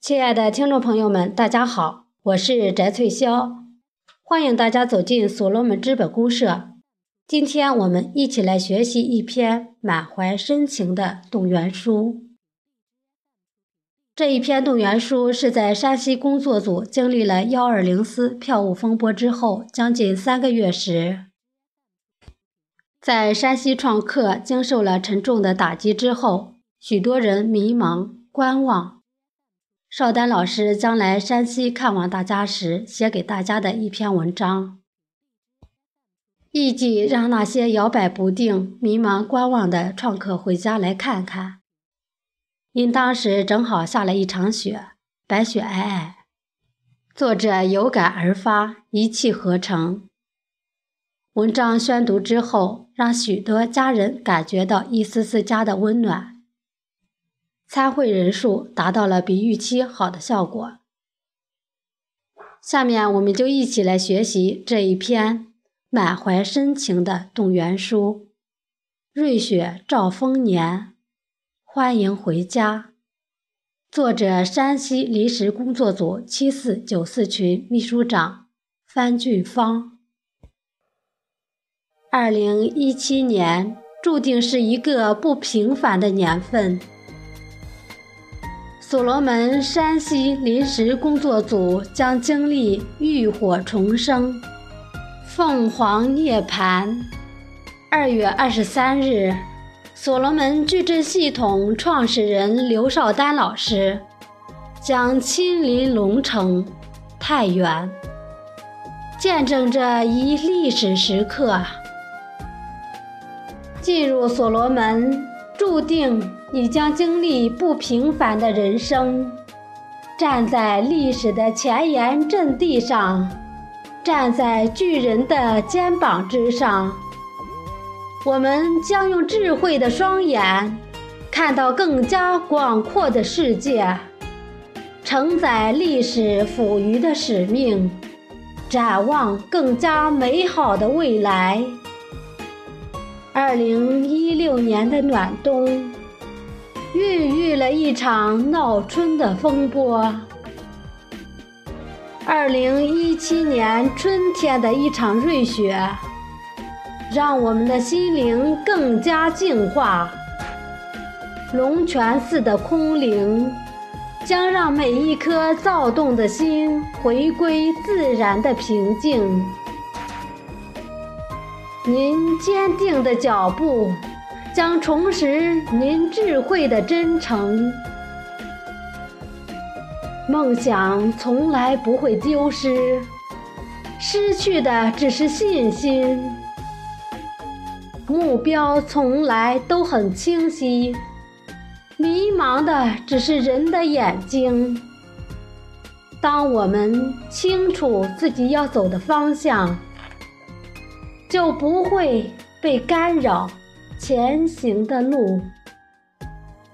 亲爱的听众朋友们，大家好，我是翟翠霄，欢迎大家走进所罗门资本公社。今天我们一起来学习一篇满怀深情的动员书。这一篇动员书是在山西工作组经历了幺二零四票务风波之后，将近三个月时，在山西创客经受了沉重的打击之后，许多人迷茫观望。邵丹老师将来山西看望大家时，写给大家的一篇文章，意即让那些摇摆不定、迷茫观望的创客回家来看看。因当时正好下了一场雪，白雪皑皑，作者有感而发，一气呵成。文章宣读之后，让许多家人感觉到一丝丝家的温暖。参会人数达到了比预期好的效果。下面我们就一起来学习这一篇满怀深情的动员书。瑞雪兆丰年。欢迎回家。作者：山西临时工作组七四九四群秘书长范俊芳。二零一七年注定是一个不平凡的年份。所罗门山西临时工作组将经历浴火重生、凤凰涅槃。二月二十三日。所罗门矩阵系统创始人刘少丹老师将亲临龙城太原，见证这一历史时刻。进入所罗门，注定你将经历不平凡的人生。站在历史的前沿阵地上，站在巨人的肩膀之上。我们将用智慧的双眼，看到更加广阔的世界，承载历史赋予的使命，展望更加美好的未来。二零一六年的暖冬，孕育了一场闹春的风波；二零一七年春天的一场瑞雪。让我们的心灵更加净化。龙泉寺的空灵，将让每一颗躁动的心回归自然的平静。您坚定的脚步，将重拾您智慧的真诚。梦想从来不会丢失，失去的只是信心。目标从来都很清晰，迷茫的只是人的眼睛。当我们清楚自己要走的方向，就不会被干扰前行的路，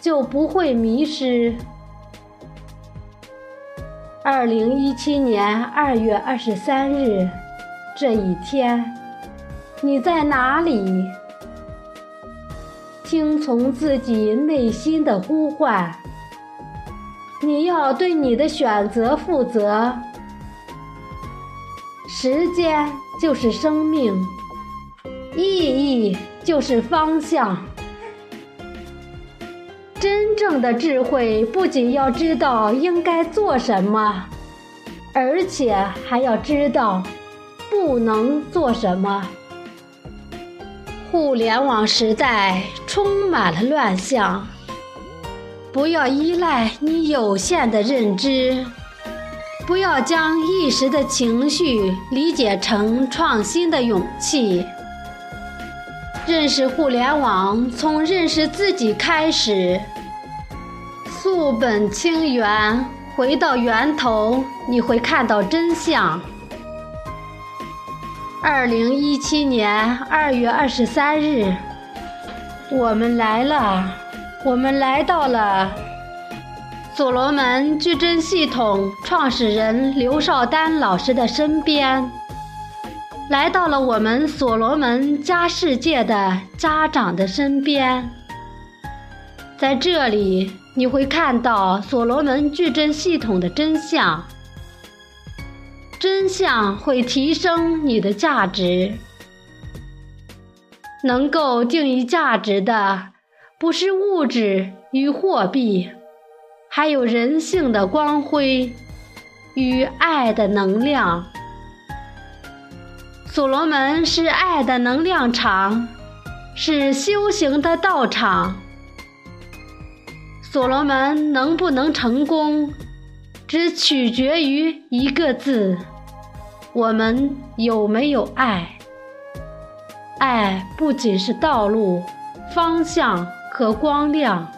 就不会迷失。二零一七年二月二十三日这一天，你在哪里？听从自己内心的呼唤，你要对你的选择负责。时间就是生命，意义就是方向。真正的智慧不仅要知道应该做什么，而且还要知道不能做什么。互联网时代充满了乱象，不要依赖你有限的认知，不要将一时的情绪理解成创新的勇气。认识互联网，从认识自己开始，溯本清源，回到源头，你会看到真相。二零一七年二月二十三日，我们来了，我们来到了所罗门矩阵系统创始人刘少丹老师的身边，来到了我们所罗门家世界的家长的身边，在这里，你会看到所罗门矩阵系统的真相。真相会提升你的价值。能够定义价值的，不是物质与货币，还有人性的光辉与爱的能量。所罗门是爱的能量场，是修行的道场。所罗门能不能成功，只取决于一个字：我们有没有爱。爱不仅是道路、方向和光亮，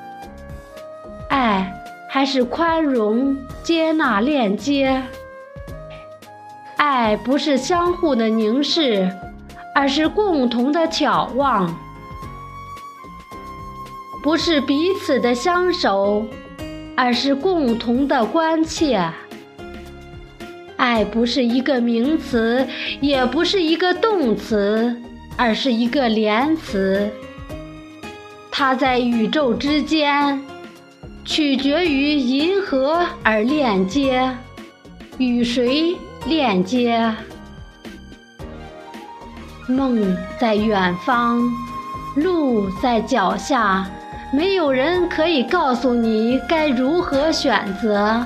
爱还是宽容、接纳、链接。爱不是相互的凝视，而是共同的眺望；不是彼此的相守，而是共同的关切。爱不是一个名词，也不是一个动词。而是一个连词，它在宇宙之间，取决于银河而链接，与谁链接？梦在远方，路在脚下，没有人可以告诉你该如何选择，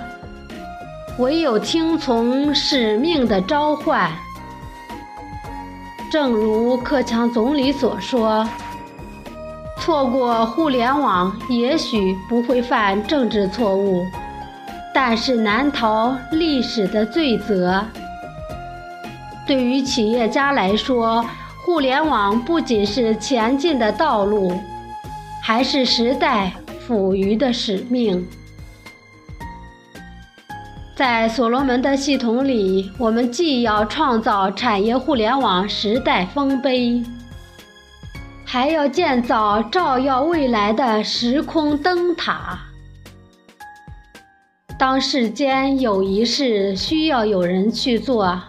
唯有听从使命的召唤。正如克强总理所说：“错过互联网，也许不会犯政治错误，但是难逃历史的罪责。”对于企业家来说，互联网不仅是前进的道路，还是时代赋予的使命。在所罗门的系统里，我们既要创造产业互联网时代丰碑，还要建造照耀未来的时空灯塔。当世间有一事需要有人去做，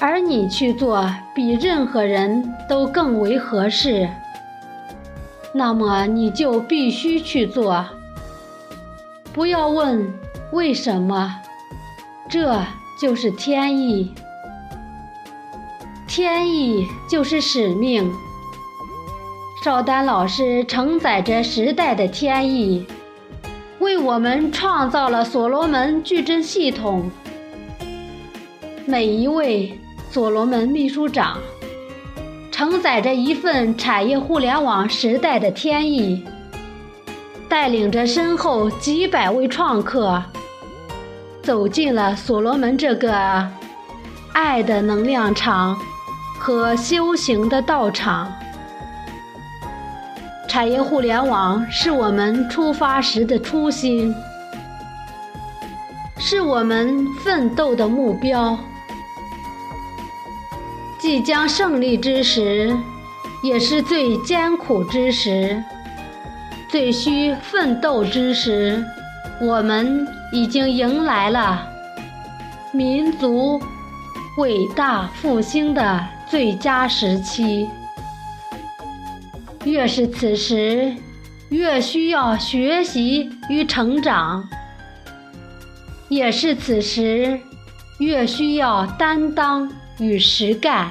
而你去做比任何人都更为合适，那么你就必须去做。不要问。为什么？这就是天意。天意就是使命。邵丹老师承载着时代的天意，为我们创造了所罗门矩阵系统。每一位所罗门秘书长，承载着一份产业互联网时代的天意，带领着身后几百位创客。走进了所罗门这个爱的能量场和修行的道场。产业互联网是我们出发时的初心，是我们奋斗的目标。即将胜利之时，也是最艰苦之时，最需奋斗之时。我们已经迎来了民族伟大复兴的最佳时期。越是此时，越需要学习与成长；也是此时，越需要担当与实干。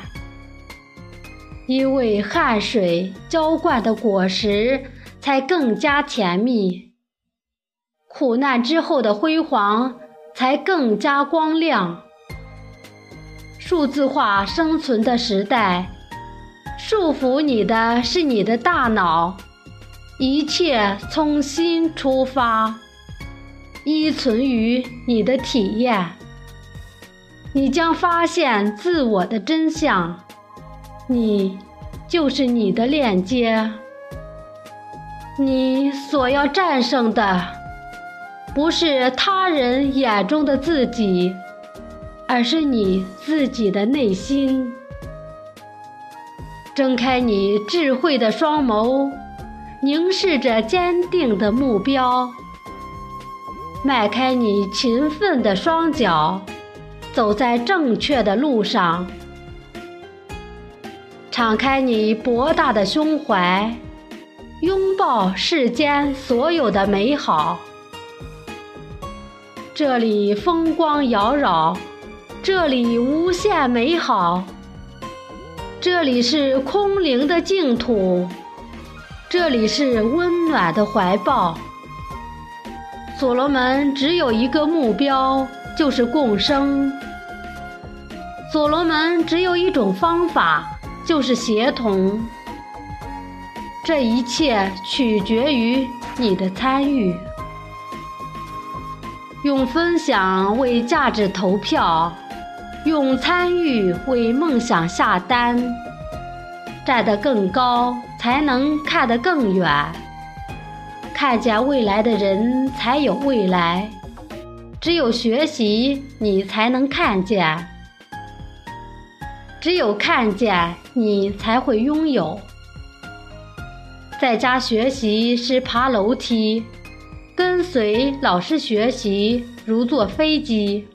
因为汗水浇灌的果实，才更加甜蜜。苦难之后的辉煌才更加光亮。数字化生存的时代，束缚你的是你的大脑，一切从心出发，依存于你的体验。你将发现自我的真相，你就是你的链接，你所要战胜的。不是他人眼中的自己，而是你自己的内心。睁开你智慧的双眸，凝视着坚定的目标；迈开你勤奋的双脚，走在正确的路上；敞开你博大的胸怀，拥抱世间所有的美好。这里风光摇扰，这里无限美好。这里是空灵的净土，这里是温暖的怀抱。所罗门只有一个目标，就是共生。所罗门只有一种方法，就是协同。这一切取决于你的参与。用分享为价值投票。用参与为梦想下单，站得更高，才能看得更远。看见未来的人才有未来。只有学习，你才能看见；只有看见，你才会拥有。在家学习是爬楼梯，跟随老师学习如坐飞机。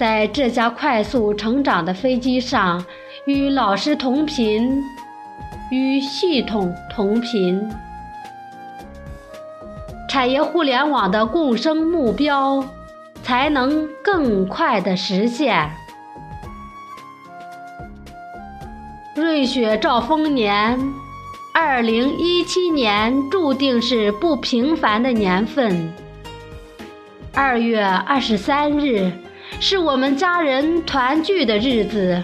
在这架快速成长的飞机上，与老师同频，与系统同频。产业互联网的共生目标，才能更快的实现。瑞雪兆丰年，二零一七年注定是不平凡的年份。二月二十三日。是我们家人团聚的日子，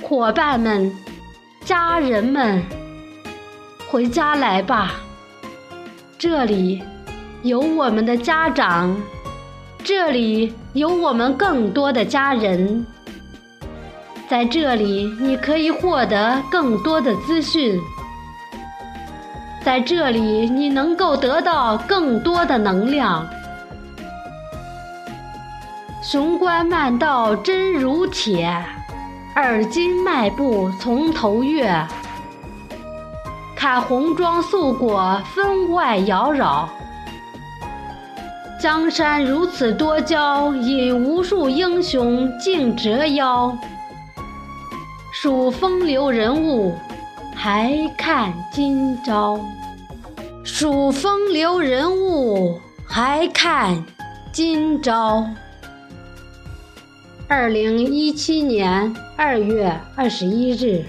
伙伴们、家人们，回家来吧！这里有我们的家长，这里有我们更多的家人，在这里你可以获得更多的资讯，在这里你能够得到更多的能量。雄关漫道真如铁，耳今迈步从头越。看红装素裹分外妖娆，江山如此多娇，引无数英雄竞折腰。数风流人物，还看今朝。数风流人物，还看今朝。二零一七年二月二十一日。